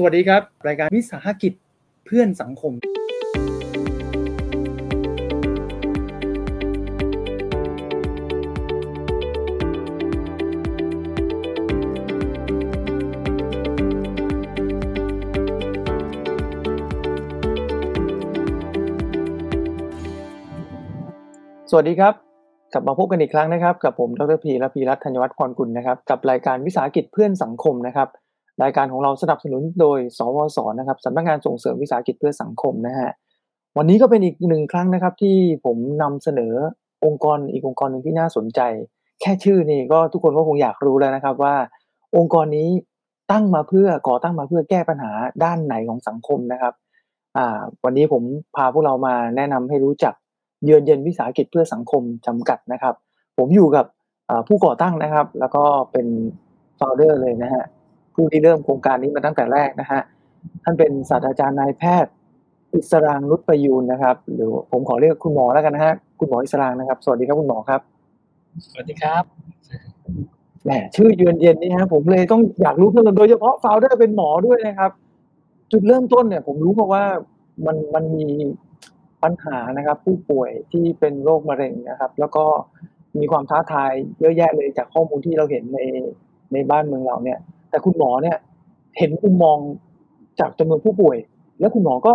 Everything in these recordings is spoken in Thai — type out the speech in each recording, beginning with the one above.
สวัสดีครับ รายการวิสาหกิจเพื่อนสังคม สวัสดีครับ กลับมาพบกันอีกครั้งนะครับ กับผมดรพีและพีรัตน์ธัญวัฒน์พรกุลนะครับ กับรายการวิสาหกิจเพื่อนสังคมนะครับ รายการของเราสนับสนุนโดย สวสนะครับสำนักงานส่งเสริมวิสาหกิจเพื่อสังคมนะฮะวันนี้ก็เป็นอีกหนึ่งครั้งนะครับ ที่ผมนำเสนอองค์กรอีกองค์กรหนึ่งที่น่าสนใจ แค่ชื่อนี่ก็ทุกคนก็คงอยากรู้แล้วนะครับว่า องค์กรนี้ตั้งมาเพื่อก่อตั้งมาเพื่อแก้ปัญหาด้านไหนของสังคมนะครับอ่าวันนี้ผมพาพวกเรามาแนะนำให้รู้จักเยือนเย็นวิสาหกิจเพื่อสังคมจำกัดนะครับ ผมอยู่กับผู้ก่อตั้งนะครับ แล้วก็เป็นฟาวเดอร์เลยนะฮะ ผู้ที่เริ่มโครงการนี้มาตั้งแต่แรกนะฮะท่านเป็นศาสตราจารย์นายแพทย์ อิสรางนุชประยูนนะครับ หรือผมขอเรียกคุณหมอแล้วกันนะฮะคุณหมออิสรางนะครับ สวัสดีครับคุณหมอครับ สวัสดีครับแหมชื่อเยือนเย็นนี่ฮะผมเลยต้องอยากรู้เพิ่มโดยเฉพาะฟาวเดอร์เป็นหมอด้วยนะครับ จุดเริ่มต้นเนี่ย ผมรู้มาว่ามันมันมีปัญหานะครับ ผู้ป่วยที่เป็นโรคมะเร็งนะครับ แล้วก็มีความท้าทายเยอะแยะเลยจากข้อมูลที่เราเห็นในในบ้านเมืองเราเนี่ย แต่คุณหมอเนี่ย เห็นมุมมองจากจำนวนผู้ป่วย แล้วคุณหมอก็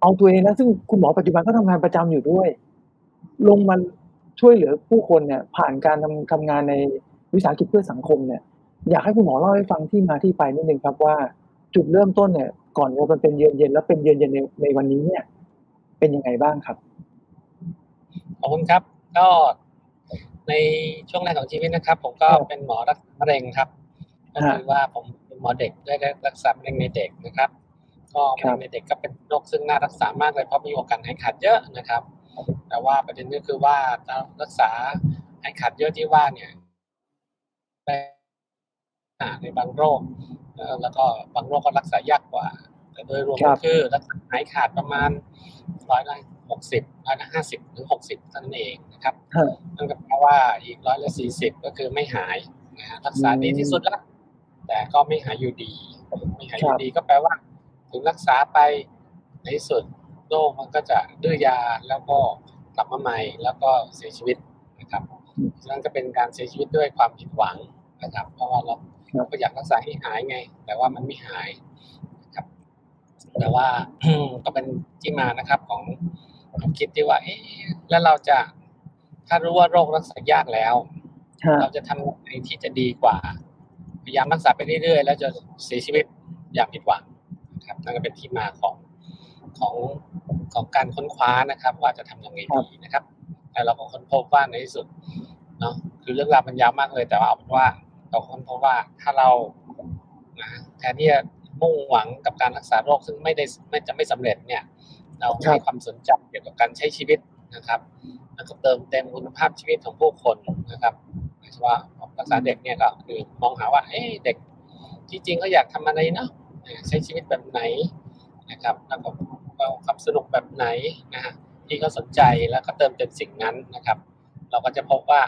เอาตัวเองนะซึ่งคุณหมอปัจจุบันก็ทำงานประจำอยู่ด้วย ลงมาช่วยเหลือผู้คนเนี่ย ผ่านการทำทำงานในวิสาหกิจเพื่อสังคมเนี่ย อยากให้คุณหมอเล่าให้ฟังที่มาที่ไปนิดนึงครับว่า จุดเริ่มต้นเนี่ย ก่อนจะเป็นเยือนเย็นแล้วเป็นเยือนเย็นในในวันนี้เนี่ย เป็นยังไงบ้างครับขอบคุณครับ ก็ในช่วงแรกของชีวิตนะครับ ผมก็เป็นหมอรักษามะเร็งครับ ก็คือว่าผมเป็นหมอเด็กได้รักษามะเร็งในเด็กนะครับ ก็มะเร็งในเด็กก็เป็นโรคซึ่งน่ารักษามากเลยเพราะมีโอกาสหายขาดเยอะนะครับ แต่ว่าประเด็นก็คือว่ารักษาหายขาดเยอะที่ว่าเนี่ยในบางโรคแล้วก็บางโรคก็รักษายากกว่า แต่โดยรวมก็คือรักษาหายขาดประมาณร้อยละหกสิบร้อยละห้าสิบถึงหกสิบเท่านั้นเองนะครับนั่นก็แปลว่าอีกร้อยละสี่สิบก็คือไม่หายนะฮะรักษาดีที่สุดแล้ว แต่ก็ไม่หายอยู่ดี ไม่หายอยู่ดีก็แปลว่า ถึงรักษาไปในที่สุดโรคมันก็จะดื้อยาแล้วก็กลับมาใหม่แล้วก็เสียชีวิตนะครับนั่นก็เป็นการเสียชีวิตด้วยความผิดหวังนะครับ เพราะว่าเราเราก็อยากรักษาให้หายไง แต่ว่ามันไม่หายครับ แต่ว่าก็เป็นที่มานะครับของความคิดที่ว่าเอ๊ะแล้วเราจะถ้ารู้ว่าโรครักษายากแล้ว เราจะทำยังไงที่จะดีกว่า พยายามรักษาไปเรื่อยๆ แล้วจะเสียชีวิตอย่างผิดหวังนะครับนั่นก็เป็นที่มาของของของการค้นคว้านะครับ ว่าจะทำยังไงดีนะครับแต่เราก็ค้นพบว่าในที่สุดเนาะคือเรื่องราวมันยาวมากเลย แต่ว่าเอาเป็นว่าเราค้นพบว่าถ้าเรานะแทนที่จะมุ่งหวังกับการรักษาโรคซึ่งไม่ได้ไม่จะไม่สำเร็จเนี่ย เราให้ความสนใจเกี่ยวกับการใช้ชีวิตนะครับ แล้วก็เติมเต็มคุณภาพชีวิตของผู้คนนะครับ หมายถึงว่ารักษาเด็กเนี่ยก็คือมองหาว่าเอ๊เด็กที่จริงเขาอยากทำอะไรเนาะใช้ชีวิตแบบไหนนะครับแล้วก็ความสนุกแบบไหนนะฮะที่เขาสนใจแล้วก็เติมเต็มสิ่งนั้นนะครับ เราก็จะพบว่า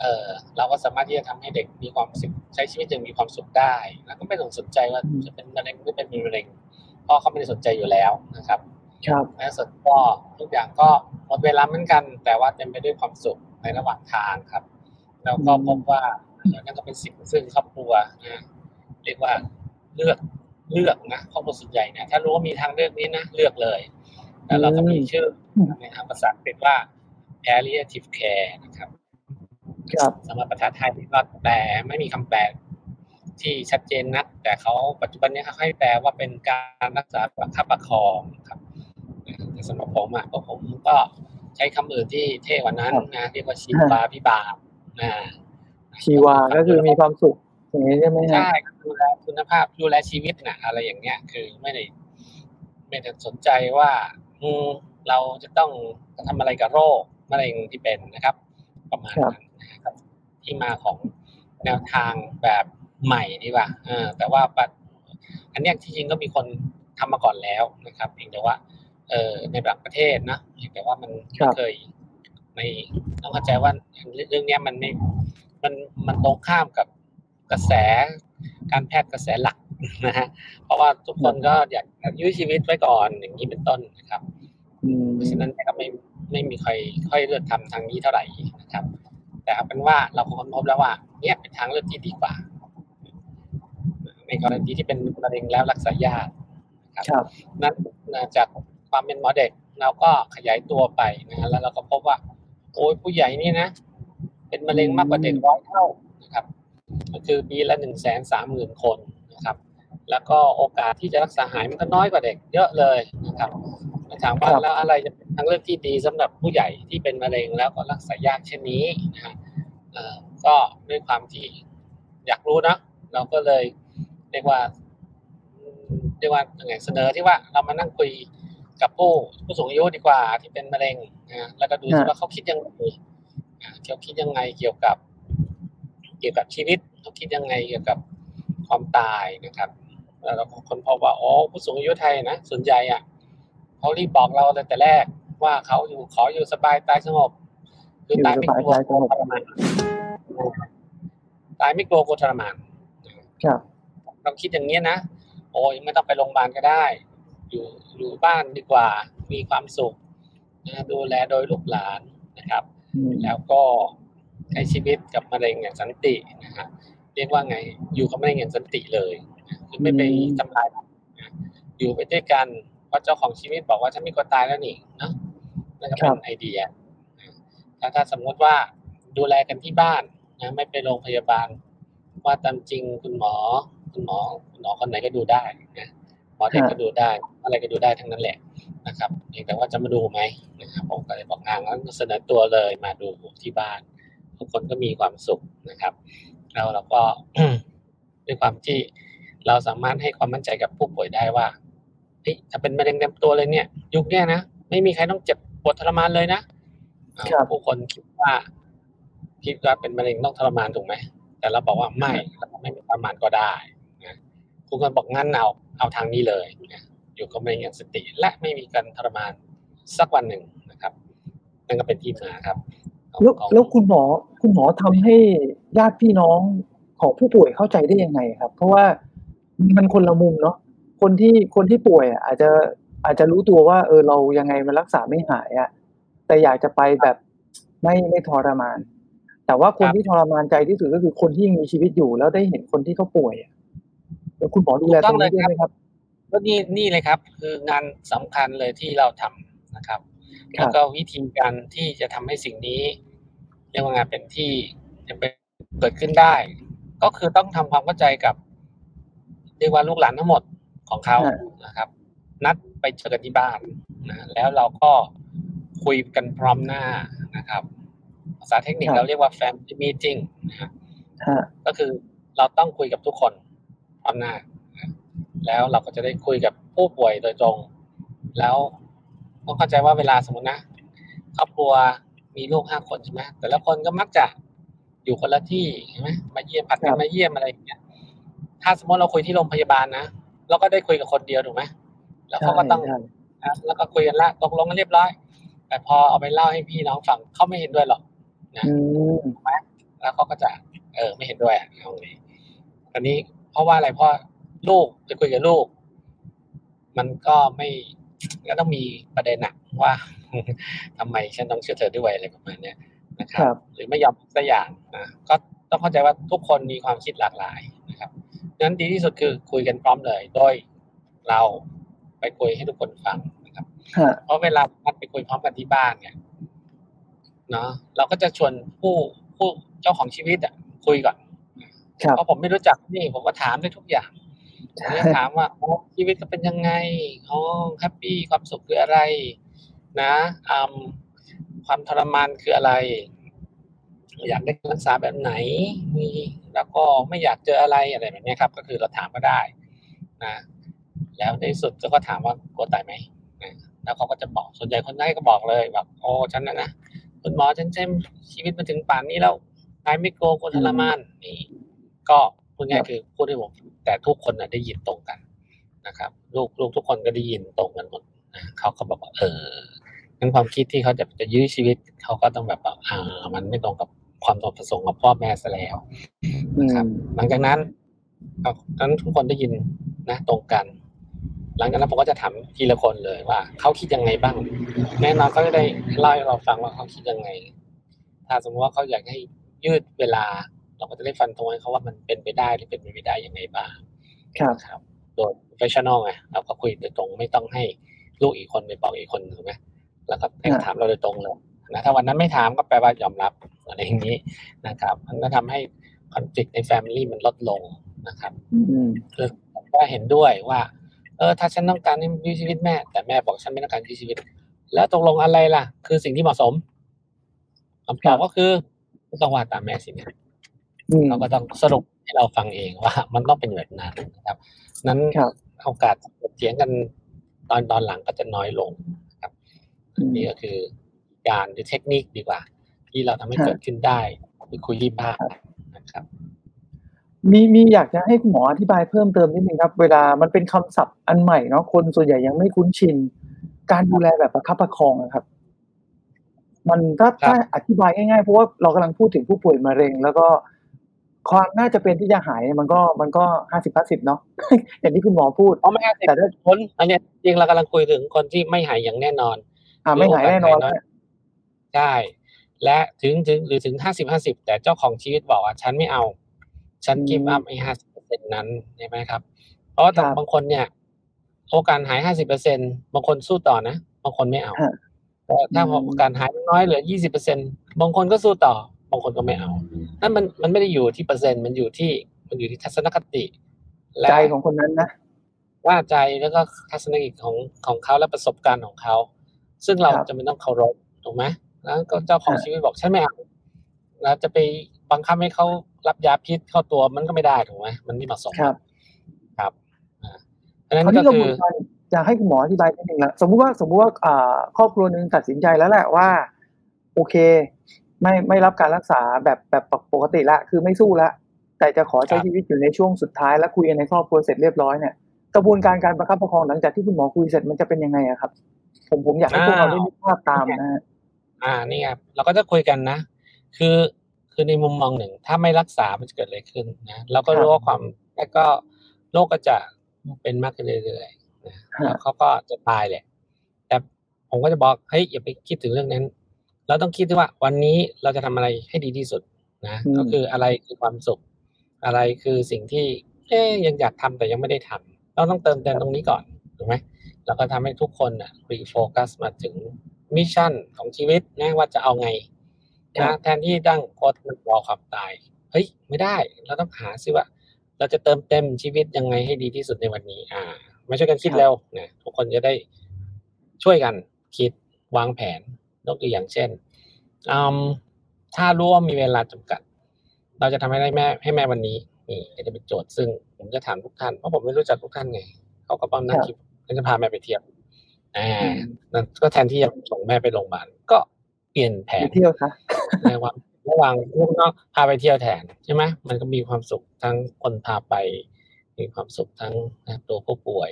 เออเราก็สามารถที่จะทำให้เด็กมีความสุขใช้ชีวิตอย่างมีความสุขได้ แล้วก็ไม่ต้องสนใจว่าจะเป็นมะเร็งหรือเป็นมะเร็งเพราะเขาไม่ได้สนใจอยู่แล้วนะครับ ครับและสุดก็ทุกอย่างก็หมดเวลาเหมือนกัน แต่ว่าเต็มไปด้วยความสุขในระหว่างทางครับ แล้วก็พบว่านั่นก็เป็นสิ่งซึ่งครอบครัวนะเรียกว่าเลือกเลือกนะครอบครัวส่วนใหญ่เนี่ยถ้ารู้ว่ามีทางเลือกนี้นะเลือกเลย แล้วเราก็มีชื่อในทางภาษาอังกฤษว่า palliative care นะครับสำหรับภาษาไทยก็แปลไม่มีคำแปลที่ชัดเจนนัก แต่เขาปัจจุบันนี้เขาให้แปลว่าเป็นการรักษาประคับประคองครับแต่สำหรับผมอะผมก็ใช้คำอื่นที่เท่กว่านั้นนะเรียกว่าชีวาพิบาลนะ ชีวาก็คือมีความสุขอย่างนี้ใช่ไหมใช่ดูแลคุณภาพดูแลชีวิตนะอะไรอย่างเงี้ย คือไม่ได้ไม่ได้สนใจว่าเราจะต้องทำอะไรกับโรคมะเร็งที่เป็นนะครับ ประมาณนั้นนะครับที่มาของแนวทางแบบใหม่ดีกว่าแต่ว่าอันนี้ที่จริงก็มีคนทำมาก่อนแล้วนะครับเพียงแต่ว่าเออในบางประเทศนะแต่ว่ามันเคย ในต้องเข้าใจว่าเรื่องนี้มันไม่มันมันตรงข้ามกับกระแสการแพทย์กระแสหลักนะฮะเพราะว่าทุกคนก็อยากยื้อชีวิตไว้ก่อนอย่างนี้เป็นต้นนะครับอืมเพราะฉะนั้นก็ไม่ไม่มีใครค่อยเลือกทำทางนี้เท่าไหร่นะครับ แต่เอาเป็นว่าเราค้นพบแล้วว่า เนี่ยเป็นทางเลือกที่ดีกว่า ในกรณีที่เป็นมะเร็งแล้วรักษายากนะครับครับนั้นจากความเป็นหมอเด็กเราก็ขยายตัวไปนะฮะแล้วเราก็พบว่า โอ้ยผู้ใหญ่นี่นะ เป็นมะเร็งมากกว่าเด็กร้อยเท่านะครับ ก็คือปีละหนึ่งแสนสามหมื่นคนนะครับ แล้วก็โอกาสที่จะรักษาหายมันก็น้อยกว่าเด็กเยอะเลยนะครับถามว่าครับแล้วอะไรจะเป็นทางเลือกที่ดีสำหรับผู้ใหญ่ที่เป็นมะเร็งแล้วก็รักษายากเช่นนี้นะฮะเอ่อก็ด้วยความที่อยากรู้นะเราก็เลยเรียกว่าอืมเรียกว่ายังไงเสนอที่ว่าเรามานั่งคุย กับผู้ผู้สูงอายุดีกว่าที่เป็นมะเร็งนะแล้วก็ดูซิว่าเขาคิดยังไงอ่าเขาคิดยังไงเกี่ยวกับ เกี่ยวกับชีวิตเขาคิดยังไงเกี่ยวกับความตายนะครับ แล้วเราก็คนพบว่าอ๋อผู้สูงอายุไทยนะส่วนใหญ่อะเขารีบบอกเราตั้งแต่แรกว่าเขาอยู่ขออยู่สบายตายสงบคือตายไม่กลัวอยู่สบายตายสงบทรมานตายไม่กลัวกลัวทรมานครับเราคิดอย่างนี้ยนะโอ้ยไม่ต้องไปโรงพยาบาลก็ได้ อยู่อยู่บ้านดีกว่ามีความสุขนะดูแลโดยลูกหลานนะครับอืมแล้วก็ใช้ชีวิตกับมะเร็งอย่างสันตินะฮะเรียกว่าไงอยู่กับมะเร็งอย่างสันติเลยนะคือไม่ไปทำลายมันนะอยู่ไปด้วยกันเพราะเจ้าของชีวิตบอกว่าฉันไม่กลัวตายแล้วนี่เนาะนั่นก็เป็นไอเดียนะถ้าถ้าสมมติว่าดูแลกันที่บ้านนะไม่ไปโรงพยาบาล ว่าตามจริงคุณหมอ คุณหมอคุณหมอคนไหนก็ดูได้นะ หมอเด็กก็ดูได้ อะไรก็ดูได้ทั้งนั้นแหละนะครับเพียงแต่ว่าจะมาดูไหมนะครับผมก็เลยบอกงานแล้วเสนอตัวเลยมาดูที่บ้านทุกคนก็มีความสุขนะครับแล้วเราก็ด้วยความที่เราสามารถให้ความมั่นใจกับผู้ป่วยได้ว่าเฮ้ยถ้าเป็นมะเร็งเต็มตัวเลยเนี่ย ยุคเนี้ยนะไม่มีใครต้องเจ็บปวดทรมานเลยนะอ่าครับผู้คนคิดว่าคิดว่าเป็นมะเร็งต้องทรมานถูกไหมแต่เราบอกว่าไม่เราไม่ทรมานก็ได้ นะทุกคนบอกงั้นเอาเอาทางนี้เลยนะอยู่กับมะเร็งอย่างสติและไม่มีการทรมานสักวันหนึ่งนะครับ นั่นก็เป็นที่มาครับของแล้วของแล้วคุณหมอคุณหมอทำให้ญาติพี่น้องของผู้ป่วยเข้าใจได้ยังไงครับ เพราะว่ามันคนละมุมเนาะคนที่คนที่ป่วยอะอาจจะอาจจะรู้ตัวว่า เออเรายังไงมันรักษาไม่หายอะแต่อยากจะไปแบบไม่ไม่ทรมาน แต่ว่าคนครับที่ทรมานใจที่สุดก็คือคนที่ยังมีชีวิตอยู่แล้วได้เห็นคนที่เขาป่วยอะ แล้วคุณหมอดูแลตรงนี้ด้วยไหมครับก็นี่นี่เลยครับ คืองานสำคัญเลยที่เราทำนะครับครับ แล้วก็วิธีการที่จะทำให้สิ่งนี้เรียกว่างานเป็นที่จะเป็นเกิดขึ้นได้ ก็คือต้องทำความเข้าใจกับเรียกว่าลูกหลานทั้งหมดของเขาฮะนะครับ นัดไปเจอกันที่บ้านนะแล้วเราก็คุยกันพร้อมหน้านะครับ ภาษาเทคนิคครับเราเรียกว่า family meeting นะฮะฮะก็คือเราต้องคุยกับทุกคนพร้ อมหน้านะแล้วเราก็จะได้คุยกับผู้ป่วยโดยตรง แล้วต้องเข้าใจว่าเวลาสมมตินะครอบครัวมีลูกห้าคนใช่ไหมแต่ละคนก็มักจะอยู่คนละที่ใช่ไหมมาเยี่ยมผัดกันมาเยี่ยมอะไรอย่างเงี้ยถ้าสมมติเราคุยที่โรงพยาบาลนะเราก็ได้คุยกับคนเดียวถูกไหมแล้วเขาก็ต้องใช่นะแล้วก็คุยกันละตกลงกันเรียบร้อย แต่พอเอาไปเล่าให้พี่น้องฟังเขาไม่เห็นด้วยหรอกอืมแล้วเขาก็จะ เออ ไม่เห็นด้วยอะเอาไงตอนนี้ เพราะว่าอะไรเพราะลูกจะคุยกับลูก มันก็ไม่ก็ต้องมีประเด็นอะว่าทำไมฉันต้องเชื่อเธอด้วยอะไรประมาณเนี้ยนะคครับรับ หรือไม่ยอมสักอย่างนะก็ต้องเข้าใจว่าทุกคนมีความคิดหลากหลายนะครับดังนั้นดีที่สุดคือคุยกันพร้อมเลย โดยเราไปคุยให้ทุกคนฟังนะครับฮะเพราะเวลานัดไปคุยพร้อมกันที่บ้านเนี่ยเนาะเราก็จะชวนผู้ผู้เจ้าของชีวิตอะคุยก่อนครับ เพราะผมไม่รู้จักนี่ผมก็ถามได้ทุกอย่างผมจะถามว่าอ๋อชีวิตก็เป็นยังไงอ๋อแฮปปี้ความสุขคืออะไร นะอืมความทรมานคืออะไร อยากได้รักษาแบบไหนมีแล้วก็ไม่อยากเจออะไรอะไรแบบเนี้ยครับ ก็คือเราถามก็ได้นะแล้วในที่สุดก็ถามว่ากลัวตายไหมนะแล้วเขาก็จะบอกส่วนใหญ่คนไข้ก็บอกเลยแบบโอ้ฉันนะนะคุณหมอฉันใช้ชีวิตมาถึงป่านนี้แล้วตายไม่กลัวกลัวทรมานนี่ ก็พูดง่ายๆคือพูดให้ผมแต่ทุกคนนะได้ยินตรงกันนะครับ ลูกลูกทุกคนก็ได้ยินตรงกันหมดนะเขาก็บอกว่าเอองั้นความคิดที่เขาจะจะยื้อชีวิตเขาก็ต้องแบบว่าอ่ามันไม่ตรงกับความประสงค์ของพ่อแม่ซะแล้วอืนะครับมหลังจากนั้นครับนั้นทุกคนได้ยินนะตรงกัน หลังจากนั้นผมก็จะถามทีละคนเลยว่าเขาคิดยังไงบ้าง แน่นอนก็จะได้เล่าให้เราฟังว่าเขาคิดยังไง ถ้าสมมติว่าเขาอยากให้ยืดเวลา เราก็จะได้ฟันธงให้เขาว่ามันเป็นไปได้หรือเป็นไปไม่ได้ยังไงบ้างครับครับ โดย professional ไงเราก็คุยโดยตรงไม่ต้องให้ลูกอีกคนไปบอกอีกคนถูกไหมแล้วก็ให้ถามเราโดยตรงเลยนะถ้าวันนั้นไม่ถามก็แปลว่ายอมรับอะไรอย่างนี้นะครับมันก็ทำให้คอน FLICT ใน Family มันลดลงนะครับอืมคือผมก็เห็นด้วยว่า เออ ถ้าฉันต้องการให้ยื้อชีวิตแม่ แต่แม่บอกฉันไม่ต้องการยื้อชีวิต แล้วตกลงอะไรล่ะ คือสิ่งที่เหมาะสมคำตอบก็คือก็ต้องว่าตามแม่สิเนี่ยอืม เราก็ต้องสรุปให้เราฟังเองว่า มันต้องเป็นแบบนั้นนะครับ นั้นครับโอกาสเถียงกันตอนตอนหลังก็จะน้อยลงนะครับอืมนี่ก็คือการหรือเทคนิคดีกว่า ที่เราทำให้ครับเกิดขึ้นได้คือคุยที่บ้านนะครับ มีมีอยากจะให้คุณหมออธิบายเพิ่มเติมนิดนึงครับ เวลามันเป็นคำศัพท์อันใหม่เนาะคนส่วนใหญ่ยังไม่คุ้นชิน การดูแลแบบประคับประคองนะครับ มันถ้าครับถ้าอธิบายง่ายๆเพราะว่าเรากำลังพูดถึงผู้ป่วยมะเร็ง แล้วก็ ความน่าจะเป็นที่จะหายมันก็มันก็ห้าสิบห้าสิบเนาะอย่างที่คุณหมอพูดเพราะไม่ห้าสิบแต่ถ้าคนอันเนี้ยจริงเรากำลังคุยถึงคนที่ไม่หายอย่างแน่นอน อ่าไม่หายแน่นอนหรือโอกาสหายน้อยใช่และถึงถึงหรือถึงห้าสิบห้าสิบแต่เจ้าของชีวิตบอกว่าฉันไม่เอา ฉันกิฟต์อัพไอ้ห้าสิบเปอร์เซ็นนั้นใช่ไหมครับ เพราะว่าแต่ครับบางคนเนี่ยโอกาสหายห้าสิบเปอร์เซ็นบางคนสู้ต่อนะบางคนไม่เอาฮะแต่ถ้าอืมโอกาสหายน้อยเหลือยี่สิบเปอร์เซ็นบางคนก็สู้ต่อ บางคนก็ไม่เอา นั่นมันมันไม่ได้อยู่ที่เปอร์เซ็นต์มันอยู่ที่มันอยู่ที่ทัศนคติและใจของคนนั้นนะว่าใจแล้วก็ทัศนคติของของเขาและประสบการณ์ของเขา ซึ่งเราครับจะไม่ต้องเคารพถูกไหมแล้วก็เจ้าของฮะชีวิตบอกฉันไม่เอาแล้วจะไปบังคับให้เขารับยาพิษเข้าตัวมันก็ไม่ได้ถูกไหมมันไม่เหมาะสมครับ ครับอ่าเพราะฉะครานั้วนนี้ก็เราคืเหอมือนกันอยากให้คุณหมออธิบายนิดนึงละสมมุติว่าสมมุติว่าอ่าครอบครัวหนึ่งตัดสินใจแล้วแหละว่า โอเค ไม่ไม่รับการรักษาแบบแบบปกติละ คือไม่สู้ละ แต่จะขอใช้ชีวิตอยู่ในช่วงสุดท้ายแล้วคุยกันในครอบครัวเสร็จเรียบร้อยเนี่ย กระบวนการการประคับประคองหลังจากที่คุณหมอคุยเสร็จมันจะเป็นยังไงอะครับ ผมผมอยากให้พวกเราได้นึกภาพตามนะฮะอ่านี่ครับเราก็จะคุยกันนะ คือคือในมุมมองหนึ่ง ถ้าไม่รักษามันจะเกิดอะไรขึ้นนะเราก็รู้ว่าความแล้วก็โรคก็จะเป็นมากขึ้นเรื่อยๆนะฮะแล้วเขาก็จะตายแหละ แต่ผมก็จะบอกเฮ้ยอย่าไปคิดถึงเรื่องนั้น เราต้องคิดด้วยว่าวันนี้เราจะทำอะไรให้ดีที่สุดนะอืมก็คืออะไรคือความสุข อะไรคือสิ่งที่เอ๊ยยังอยากทำแต่ยังไม่ได้ทำเราต้องเติมเต็มตรงนี้ก่อนถูกไหมแล้วก็ทำให้ทุกคนอะ refocus มาถึง mission ของชีวิตนะว่าจะเอาไงนะครับแทนที่ตั้งโคตรมันรอความตายเฮ้ยไม่ได้ เราต้องหาซิว่า เราจะเติมเต็มชีวิตยังไงให้ดีที่สุดในวันนี้ อ่ามาช่วยกันคิดครับเร็วนะทุกคนจะได้ช่วยกันคิดวางแผน ยกตัวอย่างเช่นอืมถ้ารู้ว่ามีเวลาจำกัด เราจะทำให้ได้แม่ให้แม่วันนี้นี่ก็จะเป็นโจทย์ซึ่งผมจะถามทุกท่านเพราะผมไม่รู้จักทุกท่านไงเขาก็ต้องนั่งคิดก็จะพาแม่ไปเที่ยวอ่าอืมนั่นก็แทนที่จะส่งแม่ไปโรงพยาบาลก็เปลี่ยนแผไปนเที่ยวซะระหว่างระหว่างลูกน้องพาไปเที่ยวแทนใช่ไหมมันก็มีความสุขทั้งคนพาไป มีความสุขทั้งนะตัวผู้ป่วย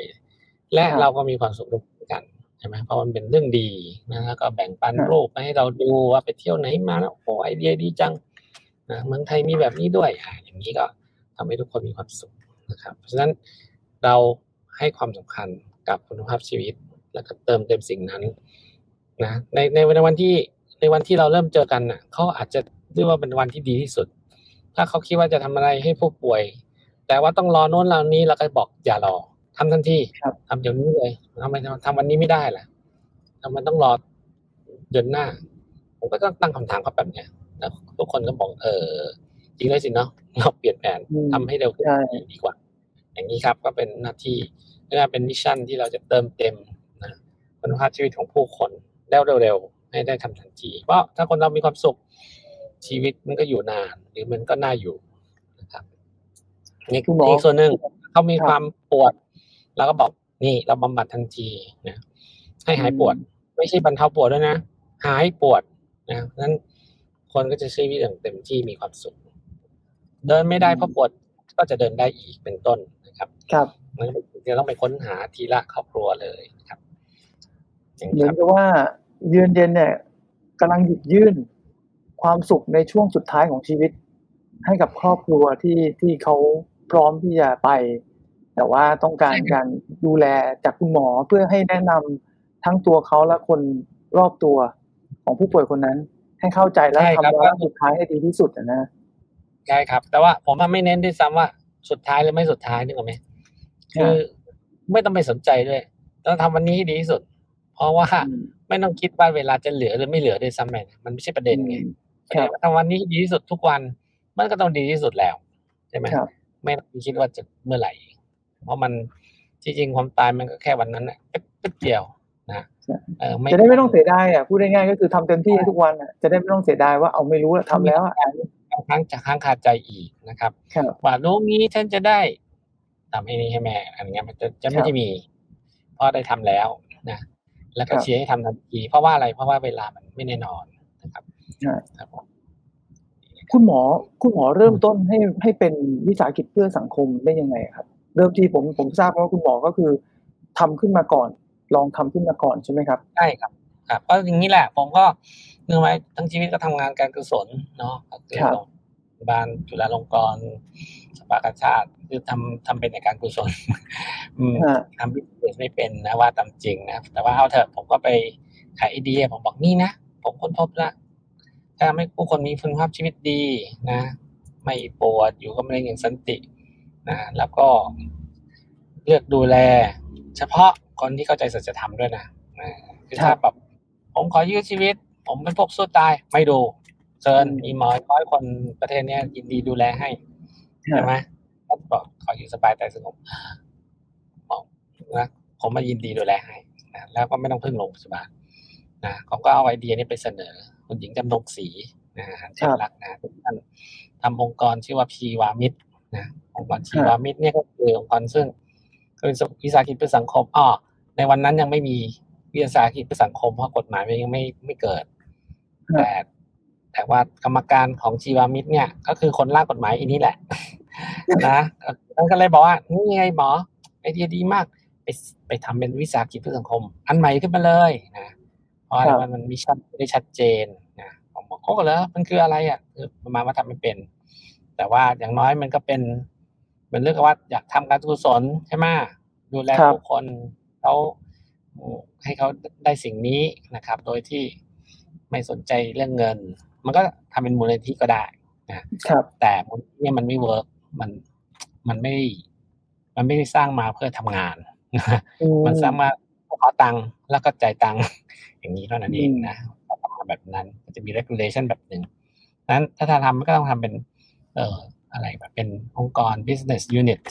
และครับเราก็มีความสุขด้วยกันใช่ไหมเพราะมันเป็นเรื่องดีนะแล้วก็แบ่งปันครับรูปมาให้เราดูว่าไปเที่ยวไหนมาแล้วโอ้ไอเดียดีจังนะเมืองไทยมีแบบนี้ด้วยอ่าอย่างนี้ก็ทำให้ทุกคนมีความสุขนะครับเพราะฉะนั้นเราให้ความสำคัญกับคุณภาพชีวิต แล้วก็เติมเต็มสิ่งนั้นนะในในในวันที่ในวันที่เราเริ่มเจอกันน่ะเขาอาจจะเรียกว่าเป็นวันที่ดีที่สุด ถ้าเขาคิดว่าจะทำอะไรให้ผู้ป่วย แต่ว่าต้องรอโน้นรอนี้เราก็บอกอย่ารอ ทำทันทีครับทำเดี๋ยวนี้เลยทำไมทำวันนี้ไม่ได้ล่ะทำไมต้องรอเดือนหน้า ผมก็ต้องตั้งคำถามเขาแบบเนี้ยแล้วทุกคนก็บอก เออจริงเลยสิเนาะเราเปลี่ยนแผนอืมทำให้เร็วขึ้นใช่ดีกว่า อย่างนี้ครับ ก็เป็นหน้าที่และเป็น mission ที่เราจะเติมเต็มนะคุณภาพชีวิตของผู้คนได้เร็วๆให้ได้ทำทันที เพราะถ้าคนเรามีความสุขชีวิตมันก็อยู่นาน หรือมันก็น่าอยู่นะครับนี่คุณหมออีกส่วนหนึ่งเขามีครับความปวด แล้วก็บอกนี่เราบำบัดทันทีนะให้หายปวด ไม่ใช่บรรเทาปวดด้วยนะหายปวดนะเพราะฉะนั้นคนก็จะใช้ชีวิตอย่างเต็มที่มีความสุข เดินไม่ได้เพราะปวดก็จะเดินได้อีกเป็นต้นนะครับ ครับมันก็จะต้องไปค้นหาทีละครอบครัวเลยนะครับอย่างเหนี้มือนครับกับว่าเยือนเย็นเนี่ยกำลังหยิบยื่นความสุขในช่วงสุดท้ายของชีวิต ให้กับครอบครัวที่ที่เขาพร้อมที่จะไป แต่ว่าต้องการการดูแลจากคุณหมอเพื่อให้แนะนำทั้งตัวเขาและคนรอบตัวของผู้ป่วยคนนั้น ให้เข้าใจและทำแล้วสุดท้ายให้ดีที่สุดนะใช่ครับ แต่ว่าผมไม่เน้นด้วยซ้ำว่าสุดท้ายหรือไม่สุดท้ายนึกออกไหมคือไม่ต้องไปสนใจด้วยต้องทำวันนี้ให้ดีที่สุด เพราะว่าไม่ต้องคิดว่าเวลาจะเหลือหรือไม่เหลือด้วยซ้ำไปมันไม่ใช่ประเด็นไงทำวันนี้ดีที่สุดทุกวัน มันก็ต้องดีที่สุดแล้วใช่ไหมไม่ต้องคิดว่าจะเมื่อไหร่ เพราะมันจริงๆความตายมันก็แค่วันนั้นแหละแป๊บเดียวนะเออจะได้ไม่ต้องเสียดายอะพูดง่ายๆก็คือทำเต็มที่ทุกวันอะจะได้ไม่ต้องเสียดายว่าเอาไม่รู้ทำแล้วอะครั้งจะค้างคาใจอีกนะครับว่ารู้งี้ฉันจะได้ทำให้นี้ให้แม่อันนี้มันจะจะไม่ได้มีเพราะได้ทำแล้วนะแล้วก็เชียร์ให้ทำทันทีเพราะว่าอะไรเพราะว่าเวลามันไม่แน่นอนนะครับครับคุณหมอคุณหมอเริ่มต้นให้ให้เป็นวิสาหกิจเพื่อสังคมได้ยังไงครับ เริ่มที่ผมผมทราบว่าคุณหมอก็คือทำขึ้นมาก่อน ลองทำขึ้นมาก่อนใช่ไหมครับใช่ครับครับก็อย่างนี้แหละ ผมก็เนื่องไว้ทั้งชีวิตก็ทำงานการกุศลเนาะคือโรงพยาบาลจุฬาลงกรณ์สภากาชาติคือทำทำเป็นในการกุศลทำพิเศษไม่เป็นนะว่าตามจริงนะแต่ว่าเอาเถอะผมก็ไปขายไอเดียผมบอกนี่นะผมค้นพบแล้วถ้าให้ผู้คนมีคุณภาพชีวิตดีนะ ไม่ปวดอยู่กับมะเร็งอย่างสันติ นะแล้วก็เลือกดูแล เฉพาะคนที่เข้าใจสัจธรรมด้วยนะคือถ้าแบบผมขอยืดชีวิต ผมเป็นพวกสู้ตายไม่ดูเชิญมีหมอร้อยคนประเทศนี้ยินดีดูแลให้ใช่ไหมก็บอกขออยู่สบายแต่สงบบอกนะผมมายินดีดูแลให้นะแล้วก็ไม่ต้องพึ่งโรงพยาบาลนะผมก็เอาไอเดียนี้ไปเสนอ คุณหญิงจำนงศรีนะฮะเจ้ารักนะท่านทำองค์กรชื่อว่าพีวามิตร นะองค์กรชีวามิตรเนี่ยก็คือองค์กรซึ่งเป็นวิสาหกิจเพื่อสังคมอ๋อในวันนั้นยังไม่มีวิสาหกิจเพื่อสังคมเพราะกฎหมายมันยังไม่ไม่เกิด แต่แต่ว่ากรรมการของชีวามิตรเนี่ย ก็คือคนร่างกฎหมายอันนี้แหละ นะท่านก็เลยบอกว่านี่ไงหมอไอเดียดีมาก ไปไปทำเป็นวิสาหกิจเพื่อสังคม อันใหม่ขึ้นมาเลยนะเพราะอะไรมันมีชัดได้ชัดเจนนะผมบอกโอ้แล้วมันคืออะไรอะคือประมาณว่าทำไม่เป็น แต่ว่าอย่างน้อยมันก็เป็นเป็นเรื่องว่าอยากทำการกุศลใช่ไหมดูแลผู้คนเขาให้เขาได้สิ่งนี้นะครับ โดยที่ไม่สนใจเรื่องเงิน มันก็ทำเป็นมูลนิธิก็ได้นะครับแต่มูลนิธิมันไม่ work มันมันไม่ มันไม่ได้สร้างมาเพื่อทำงานมันสร้างมาขอตังค์แล้วก็จ่ายตังค์อย่างนี้เท่านั้นเองนะทำมาแบบนั้น จะมี regulation แบบหนึ่งนั้นถ้าทำมันก็ต้องทำเป็น เอ่ออะไรแบบเป็นองค์กร business unit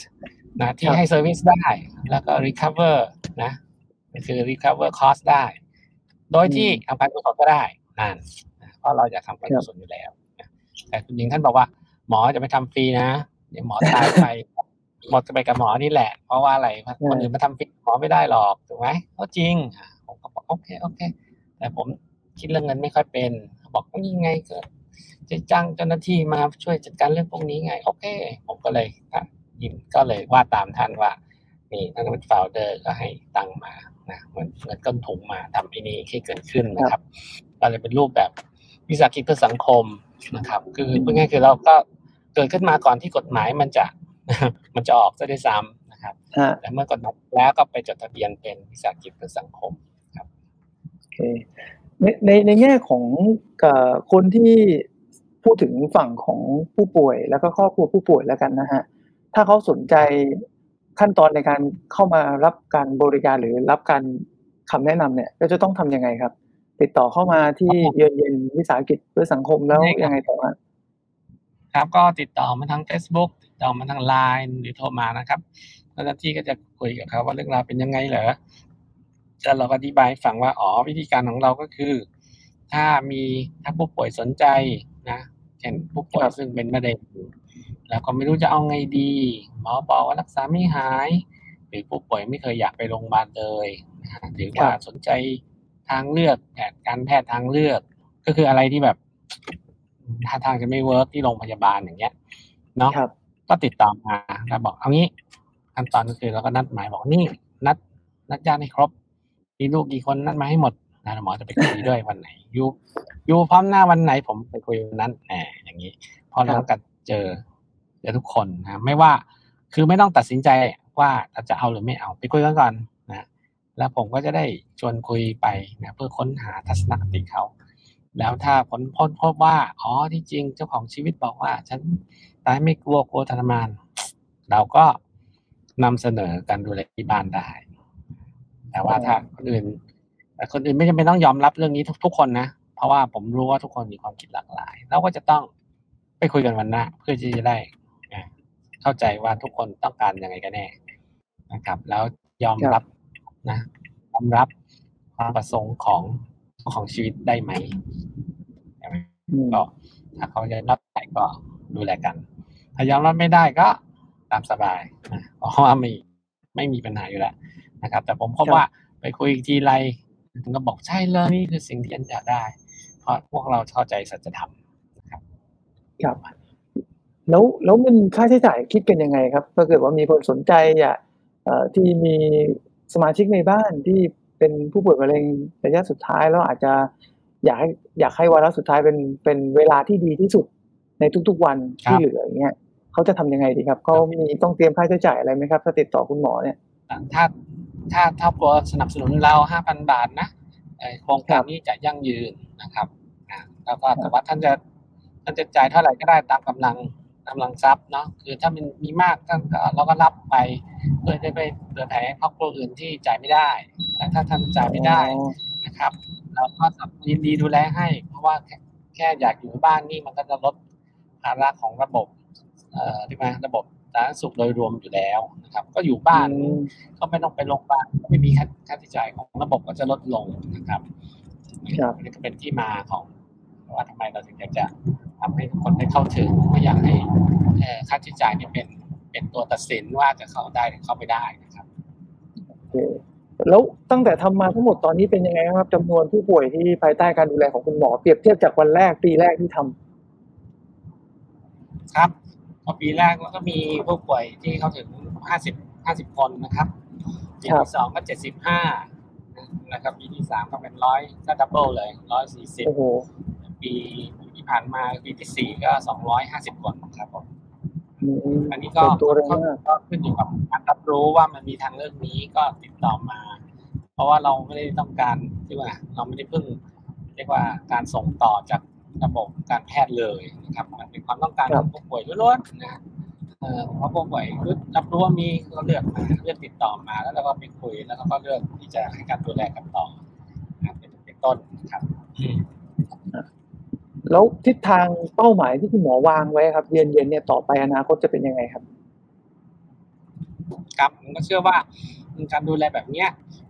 นะที่ให้ service ได้ แล้วก็ recover นะคือ recover cost ได้ โดยที่ทำการกุศลก็ได้นั่นเพราะเราอยากทำการกุศลอยู่แล้วแต่คุณหญิงท่านบอกว่าหมอจะไปทำฟรีนะเดี๋ยวหมอตายไปหมดจะไปกับหมอนี่แหละ เพราะว่าอะไรคนอื่นมาทำฟรีหมอไม่ได้หรอกถูกไหมก็จริงผมก็บอกโอเคโอเค แต่ผมคิดเรื่องเงินไม่ค่อยเป็น บอกว่ายังไงก็ จะจ้างเจ้าหน้าที่มาช่วยจัดการเรื่องพวกนี้ไง โอเค ผมก็เลยยินก็เลยว่าตามท่านว่านี่ท่านเป็นฟาวเดอร์ก็ให้ตังมานะเหมือนเหมือนก้นถุงมาทำไอ้นี่ให้เกิดขึ้นนะครับก็เลยเป็นรูปแบบวิสาหกิจเพื่อสังคมนะครับ คือพูดง่ายคือเราก็เกิดขึ้นมาก่อนที่กฎหมายมันจะมันจะออกซะด้วยซ้ำนะครับแต่เมื่อกฎหมายแล้วก็ไปจดทะเบียนเป็นวิสาหกิจเพื่อสังคมครับโอเค ในในในแง่ของคนที่พูดถึงฝั่งของผู้ป่วย แล้วก็ครอบครัวผู้ป่วยแล้วกันนะฮะถ้าเขาสนใจขั้นตอนในการเข้ามารับการบริการหรือรับการคำแนะนำเนี่ยก็จะต้องทํำยังไงครับ ติดต่อเข้ามาที่เยือนเย็นวิสาหกิจเพื่อสังคมแล้วยังไงต่อครับก็ติดต่อมาทาง Facebook ติดต่อมาทางไลน์หรือโทรมานะครับเจ้าหน้าที่ก็จะคุยกับเขาว่าเรื่องราวเป็นยังไงเหรอ จะเราก็อธิบายฟังว่าอ๋อวิธีการของเราก็คือ ถ้ามีถ้าผู้ป่วยสนใจนะเช่นผู้ป่วยซึ่งเป็นมะเร็งแล้วก็ไม่รู้จะเอาไงดี หมอบอกว่ารักษาไม่หาย หรือผู้ป่วยไม่เคยอยากไปโรงพยาบาลเลยนะหรือว่าสนใจทางเลือกแพทย์การแพทย์ทางเลือก ก็คืออะไรที่แบบท่าทางจะไม่ work ที่โรงพยาบาลอย่างเงี้ยเนาะก็ติดต่อมาแล้วบอกเอางี้ขั้นตอนก็คือเราก็นัดหมายบอกนี่นัดนัดญาติให้ครบ มีลูกกี่คนนัดมาให้หมดนะหมอจะไปคุยด้วยวันไหนอยู่อยู่พร้อมหน้าวันไหนผมไปคุยวันนั้นแหมอย่างนี้พอเราก็เจอเจอทุกคนนะไม่ว่าคือไม่ต้องตัดสินใจว่าจะเอาหรือไม่เอาไปคุยกันก่อนนะแล้วผมก็จะได้ชวนคุยไปนะเพื่อค้นหาทัศนคติเขาแล้วถ้าผลพ้นพบว่าอ๋อที่จริงเจ้าของชีวิตบอกว่า ฉันตายไม่กลัวกลัวทรมาน เราก็นำเสนอการดูแลที่บ้านได้ แต่ว่าถ้าคนอื่นแต่คนอื่นไม่จำเป็นต้องยอมรับเรื่องนี้ทุกทุกคนนะ เพราะว่าผมรู้ว่าทุกคนมีความคิดหลากหลาย เราก็จะต้องไปคุยกันวันหน้าเพื่อที่จะได้เข้าใจว่าทุกคนต้องการยังไงกันแน่นะครับ แล้วยอมรับนะยอมรับความประสงค์ของของชีวิตได้ไหมใช่ไหมก็ถ้าเขายอมรับได้ก็ดูแลกัน ถ้ายอมรับไม่ได้ก็ตามสบายนะเพราะว่าไม่ไม่มีปัญหาอยู่แล้ว นะครับ แต่ผมพบว่าไปคุยทีไรก็บอกใช่เลยนี่คือสิ่งที่อันอยากได้ เพราะพวกเราเข้าใจสัจธรรมนะครับครับ แล้วแล้วมันค่าใช้จ่ายคิดกันยังไงครับถ้าเกิดว่ามีคนสนใจอยากที่มีสมาชิกในบ้านที่เป็นผู้ป่วยมะเร็งระยะสุดท้ายแล้วอาจจะอยากให้อยากให้วาระสุดท้ายเป็นเป็นเวลาที่ดีที่สุดในทุกๆวันที่เหลืออย่างเงี้ยเขาจะทำยังไงดีครับเขามีต้องเตรียมค่าใช้จ่ายอะไรไหมครับ ถ้าติดต่อคุณหมอเนี่ยถ้า ถ้าถ้าตัวสนับสนุนเราห้าพันบาทนะโครงการนี้จะยั่งยืนนะครับแล้วก็แต่ว่าท่านจะท่านจะจ่ายเท่าไหร่ก็ได้ตามกำลังกำลังทรัพย์เนาะคือถ้ามันมีมากท่านก็เราก็รับไปเพื่อจะไปเผื่อแผ่ครอบครัวอื่นที่จ่ายไม่ได้แต่ถ้าท่านจ่ายไม่ได้นะครับเราก็ยินดีดูแลให้ เพราะว่าแค่อยากอยู่บ้านนี่มันก็จะลดภาระของระบบเอ่อที่มาระบบสาธารณสุขโดยรวมอยู่แล้วนะครับ ก็อยู่บ้านก็ไม่ต้องไปโรงพยาบาลไม่มีค่าค่าใช้จ่ายของระบบก็จะลดลงนะครับนี่ก็เป็นที่มาของว่าทำไมเราถึงอยากจะทำให้ทุกคนได้เข้าถึงไม่อยากให้ค่าใช้จ่ายเนี่ยเป็นเป็นตัวตัดสินว่าจะเข้าได้หรือเข้าไม่ได้นะครับโอเคแล้วตั้งแต่ทำมาทั้งหมดตอนนี้เป็นยังไงครับจำนวนผู้ป่วยที่ภายใต้การดูแลของคุณหมอเปรียบเทียบจากวันแรกปีแรกที่ทำครับพ อะปีแรกแล้วก็มีผู้ป่วยที่เข้าถึงห้าสิบห้าสิบคนนะครับปีที่สองก็เจ็ดสิบห้านะครับ ปีที่สามก็เป็นร้อยก็ double เลยร้อยสี่สิบปีที่ผ่านมาปีที่สี่ก็สองร้อยห้าสิบคนครับผมอันนี้ก็ก็ขึ้นอยู่กับการรับรู้ว่ามันมีทางเลือกนี้ก็ติดต่อมา เพราะว่าเราไม่ได้ต้องการที่ว่า เราไม่ได้พึ่งเรียกว่าการส่งต่อจาก ระบบการแพทย์เลยนะครับ มันเป็นความต้องการของผู้ป่วยล้วนๆนะเพราะผู้ป่วยรับรู้ว่ามีก็เลือกมาเลือกติดต่อมาแล้วเราก็ไปคุยแล้วก็เลือกที่จะให้การดูแลกันต่อนะเป็นต้นครับแล้วทิศทางเป้าหมายที่คุณหมอวางไว้ครับเย็นเย็นเนี่ยต่อไปอนาคตจะเป็นยังไงครับ ครับผมก็เชื่อว่าการดูแลแบบเนี้ย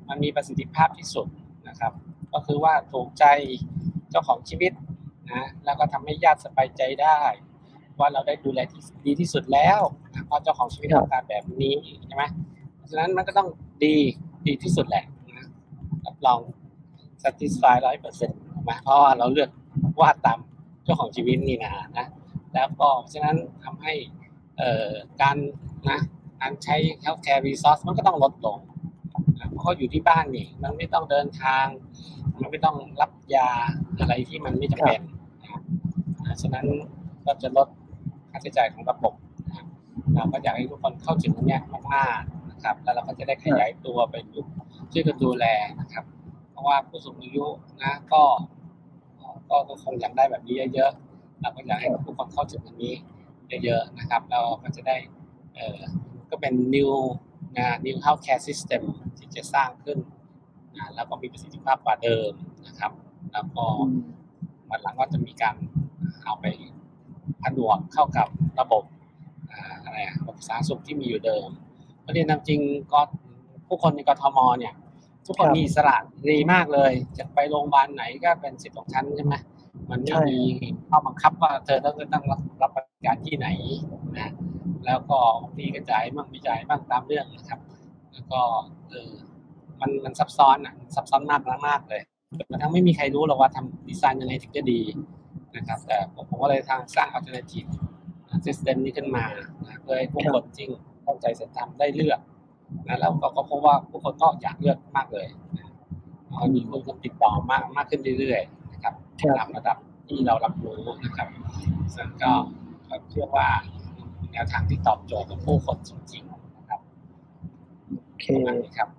มันมีประสิทธิภาพที่สุดนะครับ ก็คือว่าถูกใจเจ้าของชีวิต นะแล้วก็ทำให้ญาติสบายใจได้ ว่าเราได้ดูแลที่ดีที่สุดแล้วเพราะเจ้าของชีวิตต้องการแบบนี้ใช่ไหมเพราะฉะนั้นมันก็ต้องดีดีที่สุดแหละนะรับรอง satisfy ร้อยเปอร์เซ็นต์นะเพราะว่าเราเลือกวาดตามเจ้าของชีวิตนี่นะนะ แล้วก็ฉะนั้นทำให้เอ่อการนะการใช้ healthcare resource มันก็ต้องลดลงเพราะเขาอยู่ที่บ้านนี่ มันไม่ต้องเดินทาง มันไม่ต้องรับยาอะไรที่มันไม่จำเป็น ฉะนั้นก็จะลดค่าใช้จ่ายของระบบนะเราก็อยากให้ทุกคนเข้าถึงตรงนี้มากๆนะครับ แล้วเราก็จะได้ขยายตัวไปช่วยกันดูแลนะครับ เพราะว่าผู้สูงอายุนะก็ก็คงอยากได้แบบนี้เยอะๆเราก็อยากให้ทุกคนเข้าถึงอันนี้เยอะๆนะครับ เราก็จะได้เออก็เป็น new นะ new healthcare system ที่จะสร้างขึ้นนะแล้วก็มีประสิทธิภาพกว่าเดิมนะครับ แล้วก็วันหลังก็จะมีการ เอาไปผนวกเข้ากับระบบอะไรระบบสาธารณสุขที่มีอยู่เดิมประเด็นจริงก็ผู้คนในกทมเนี่ย ทุกคนมีอิสระดีมากเลยจะไปโรงพยาบาลไหนก็เป็นสิทธิ์ของฉันใช่ไหมมันไม่มีข้อบังคับว่าเธอต้องต้องรับบริการที่ไหนนะ แล้วก็บางทีกระจายบ้างไม่กระจายบ้างตามเรื่องนะครับ แล้วก็เออมันมันซับซ้อนอะซับซ้อนมากมากเลยมันทั้งไม่มีใครรู้หรอกว่าทำดีไซน์ยังไงถึงจะดี นะครับ แต่ผมก็เลยทางสร้าง alternative system นี้ขึ้นมาเพื่อให้ผู้คนจริงเข้าใจสัจธรรมได้เลือกนะแล้วก็พบว่าผู้คนก็อยากเลือกมากเลยมีคนติดต่อมากมากขึ้นเรื่อยๆนะครับตามระดับที่เรารับรู้นะครับซึ่งก็เชื่อว่าแนวทางที่ตอบโจทย์กับผู้คนจริงๆนะครับโอเคประมาณนี้ครับ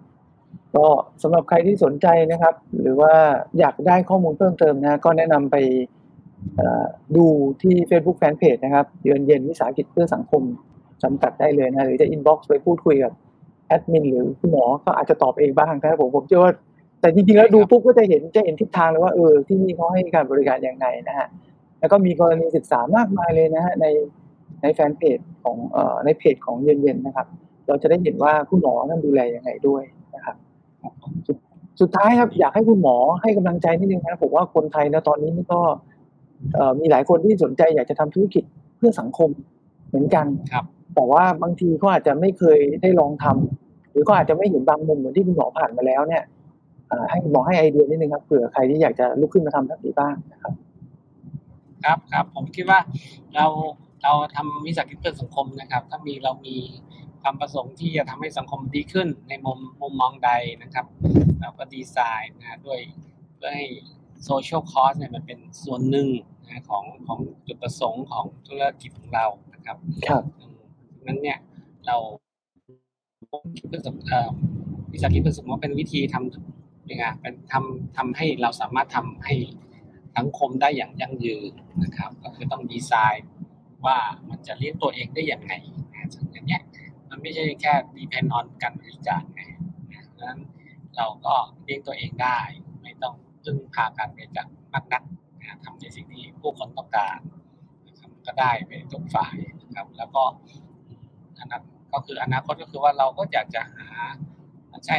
ก็สำหรับใครที่สนใจนะครับ หรือว่าอยากได้ข้อมูลเพิ่มเติมนะ ก็แนะนำไปเอ่อ ดูที่ Facebook Fanpage นะครับ เดือนเย็นวิสาหกิจเพื่อสังคมจำกัดได้เลยนะ หรือจะ inbox ไปพูดคุยกับแอดมินหรือคุณหมอก็อาจจะตอบเองบ้างนะครับผมผมเชื่อว่าแต่จริงๆแล้วดูปุ๊บก็จะเห็นจะเห็นทิศทางเลยว่าเออที่นี่เขาให้การบริการยังไงนะฮะแล้วก็มีกรณีศึกษามากมายเลยนะฮะในในแฟนเพจของเอ่อในเพจของเย็นเย็นๆนะครับ เราจะได้เห็นว่าคุณหมอท่านดูแลยังไงด้วยนะครับสุดสุดท้ายครับอยากให้คุณหมอให้กำลังใจนิดนึงนะผมว่าคนไทยนะตอนนี้นี่ก็ มีหลายคนที่สนใจอยากจะทำธุรกิจเพื่อสังคมเหมือนกันครับ แต่ว่าบางทีก็อาจจะไม่เคยได้ลองทำหรือก็อาจจะไม่เห็นบางมุมเหมือนที่คุณหมอผ่านมาแล้วเนี่ยเอ่อให้คุณหมอให้ไอเดียนิดนึงครับเผื่อใครที่อยากจะลุกขึ้นมาทำแบบนี้บ้างนะครับ ครับครับผมคิดว่าเราเราทำวิสาหกิจเพื่อสังคมนะครับ ถ้ามีเรามีความประสงค์ที่จะทำให้สังคมดีขึ้นในมุมมุมมองใดนะครับ เราก็ดีไซน์นะด้วยเพื่อให้ social cause เนี่ยมันเป็นส่วนหนึ่งนะของของจุดประสงค์ของธุรกิจของเรานะครับครับอืมนั้นเนี่ยเราเพื่อสังเอ่อวิสาหกิจเพื่อสังคมเป็นวิธีทำยังไงเป็นทำทำให้เราสามารถทำให้สังคมได้อย่างยั่งยืนนะครับ ก็คือต้องดีไซน์ว่ามันจะเลี้ยงตัวเองได้อย่างไงนะอย่างเงี้ยมันไม่ใช่แค่ depend on การบริจาคไงนะดังนั้นเราก็เลี้ยงตัวเองได้ไม่ต้อง พึ่งพาการบริจาคมากนักนะทำในสิ่งที่ผู้คนต้องการนะครับก็ได้ไปทุกฝ่ายนะครับ แล้วก็อนาคตก็คืออนาคตก็คือว่าเราก็อยากจะหาใช่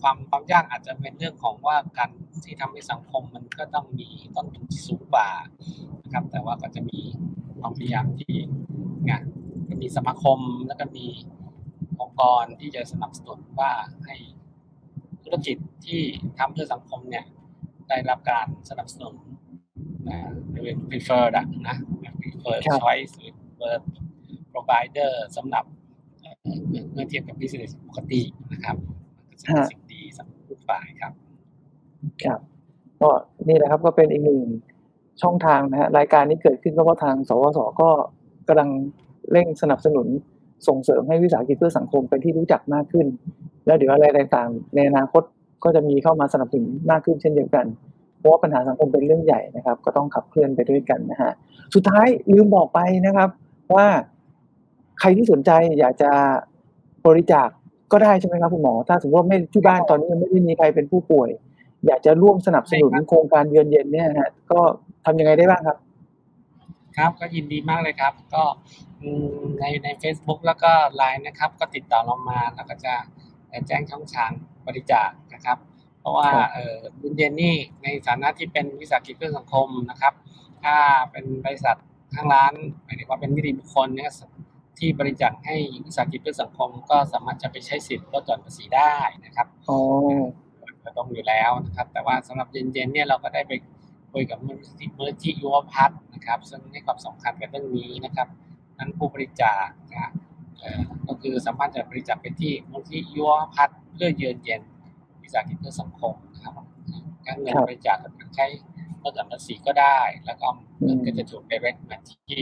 ความความยากอาจจะเป็นเรื่องของว่าการที่ทำให้สังคมมันก็ต้องมีต้นทุนที่สูงกว่านะครับ แต่ว่าก็จะมีความพยายามที่เนี่ยก็มีสมาคมแล้วก็มีองค์กรที่จะสนับสนุนว่าให้ธุรกิจที่ทำเพื่อสังคมเนี่ย ได้รับการสนับสนุนนะเป็น preferred อะนะ preferred ครับ choice หรือ preferred provider สำหรับเอ่อเมื่อเมื่อเทียบกับ business ปกตินะครับมันก็จะเป็นสิ่งดีสำหรับทุกฝ่ายครับ ครับก็นี่แหละครับก็เป็นอีกหนึ่งช่องทางนะฮะรายการนี้เกิดขึ้นก็เพราะทาง สวสก็กำลังเร่งสนับสนุนส่งเสริมให้วิสาหกิจเพื่อสังคมเป็นที่รู้จักมากขึ้น แล้วเดี๋ยวอะไรต่างๆ ในอนาคต ก็จะมีเข้ามาสนับสนุนมากขึ้นเช่นเดียวกัน เพราะว่าปัญหาสังคมเป็นเรื่องใหญ่นะครับ ก็ต้องขับเคลื่อนไปด้วยกันนะฮะสุดท้ายลืมบอกไปนะครับ ว่าใครที่สนใจอยากจะบริจาคก็ได้ใช่ไหมครับคุณหมอ ถ้าสมมติว่าไม่ที่บ้านตอนนี้ยังไม่ได้มีใครเป็นผู้ป่วย อยากจะร่วมสนับสนุนโครงการเยือนเย็นเนี่ยนะฮะก็ทำยังไงได้บ้างครับ ครับก็ยินดีมากเลยครับ ก็อืมในใน Facebook แล้วก็ไลน์นะครับ ก็ติดต่อเรามาแล้วก็จะ แจ้งช่องทางบริจาคนะครับ เพราะว่าครับเออบุญเย็นนี่ในฐานะที่เป็นวิสาหกิจเพื่อสังคมนะครับ ถ้าเป็นบริษัททางร้านหมายถึงว่าเป็นนิติบุคคลเนี่ยที่บริจาคให้วิสาหกิจเพื่อสังคม ก็สามารถจะไปใช้สิทธิ์ลดหย่อนภาษีได้นะครับอ๋อก็ต้องอยู่แล้วนะครับ แต่ว่าสำหรับเย็นๆเนี่ยเราก็ได้ไปคุยกับมูลนิธิมูลนิธิยุวพัฒน์นะครับ ซึ่งให้ความสำคัญกับเรื่องนี้นะครับ นั้นผู้บริจาคนะเอ่อ ก็คือสามารถจะบริจาคไปที่มูลนิธิยุวพัฒเพื่อเยือนเย็นวิสาหกิจเพื่อสังคมนะครับการเงินบริจาคก็ใช้ลดหย่อนภาษีก็ได้ แล้วก็เงินก็จะถูก direct มาที่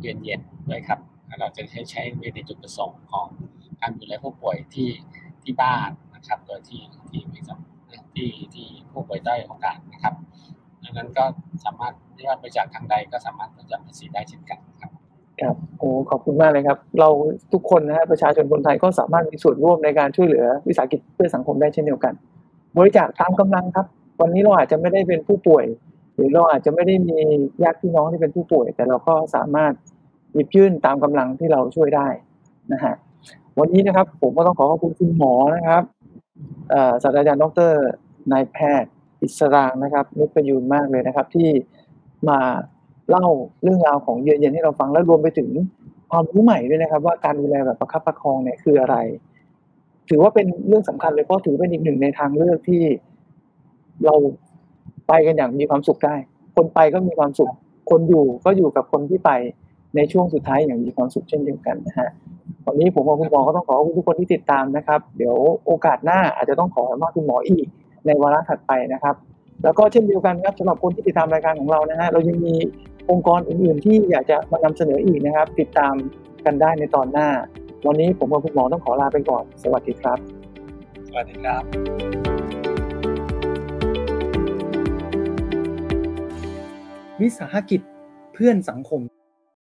เยือนเย็นด้วยครับแล้วเราจะใช้ใช้ในจุดประสงค์ของการดูแลผู้ป่วยที่ที่บ้านนะครับ โดยที่ที่ไม่จำที่ที่ผู้ป่วยได้โอกาสนะครับดังนั้นก็สามารถไม่ว่าบริจาคทางใดก็สามารถลดหย่อนภาษีได้เช่นกัน ครับโอ้ขอบคุณมากเลยครับ เราทุกคนนะฮะประชาชนคนไทยก็สามารถมีส่วนร่วมในการช่วยเหลือวิสาหกิจเพื่อสังคมได้เช่นเดียวกัน บริจาคตามกำลังครับ วันนี้เราอาจจะไม่ได้เป็นผู้ป่วย หรือเราอาจจะไม่ได้มีญาติพี่น้องที่เป็นผู้ป่วย แต่เราก็สามารถหยิบยื่นตามกำลังที่เราช่วยได้นะฮะวันนี้นะครับ ผมก็ต้องขอขอบคุณคุณหมอนะครับศาสตราจารย์ดรนายแพทย์ อิสรางนะครับนุชประยูนมากเลยนะครับที่มา เล่าเรื่องราวของเยือนเย็นให้เราฟังและรวมไปถึงความรู้ใหม่ด้วยนะครับ ว่าการดูแลแบบประคับประคองเนี่ยคืออะไร ถือว่าเป็นเรื่องสำคัญเลยเพราะถือเป็นอีกหนึ่งในทางเลือกที่เราไปกันอย่างมีความสุขได้ คนไปก็มีความสุข คนอยู่ก็อยู่กับคนที่ไปในช่วงสุดท้ายอย่างมีความสุขเช่นเดียวกันนะฮะวันนี้ผมกับคุณหมอก็ต้องขอขอบคุณทุกคนที่ติดตามนะครับ เดี๋ยวโอกาสหน้าอาจจะต้องขอสัมภาษณ์คุณหมออีกในวาระถัดไปนะครับ แล้วก็เช่นเดียวกันครับสำหรับคนที่ติดตามรายการของเรานะฮะเรายังมี องค์กรอื่นๆ ที่อยากจะมานำเสนออีกนะครับ ติดตามกันได้ในตอนหน้า วันนี้ผมกับคุณหมอต้องขอลาไปก่อน สวัสดีครับ สวัสดีครับวิสาหกิจเพื่อนสังคม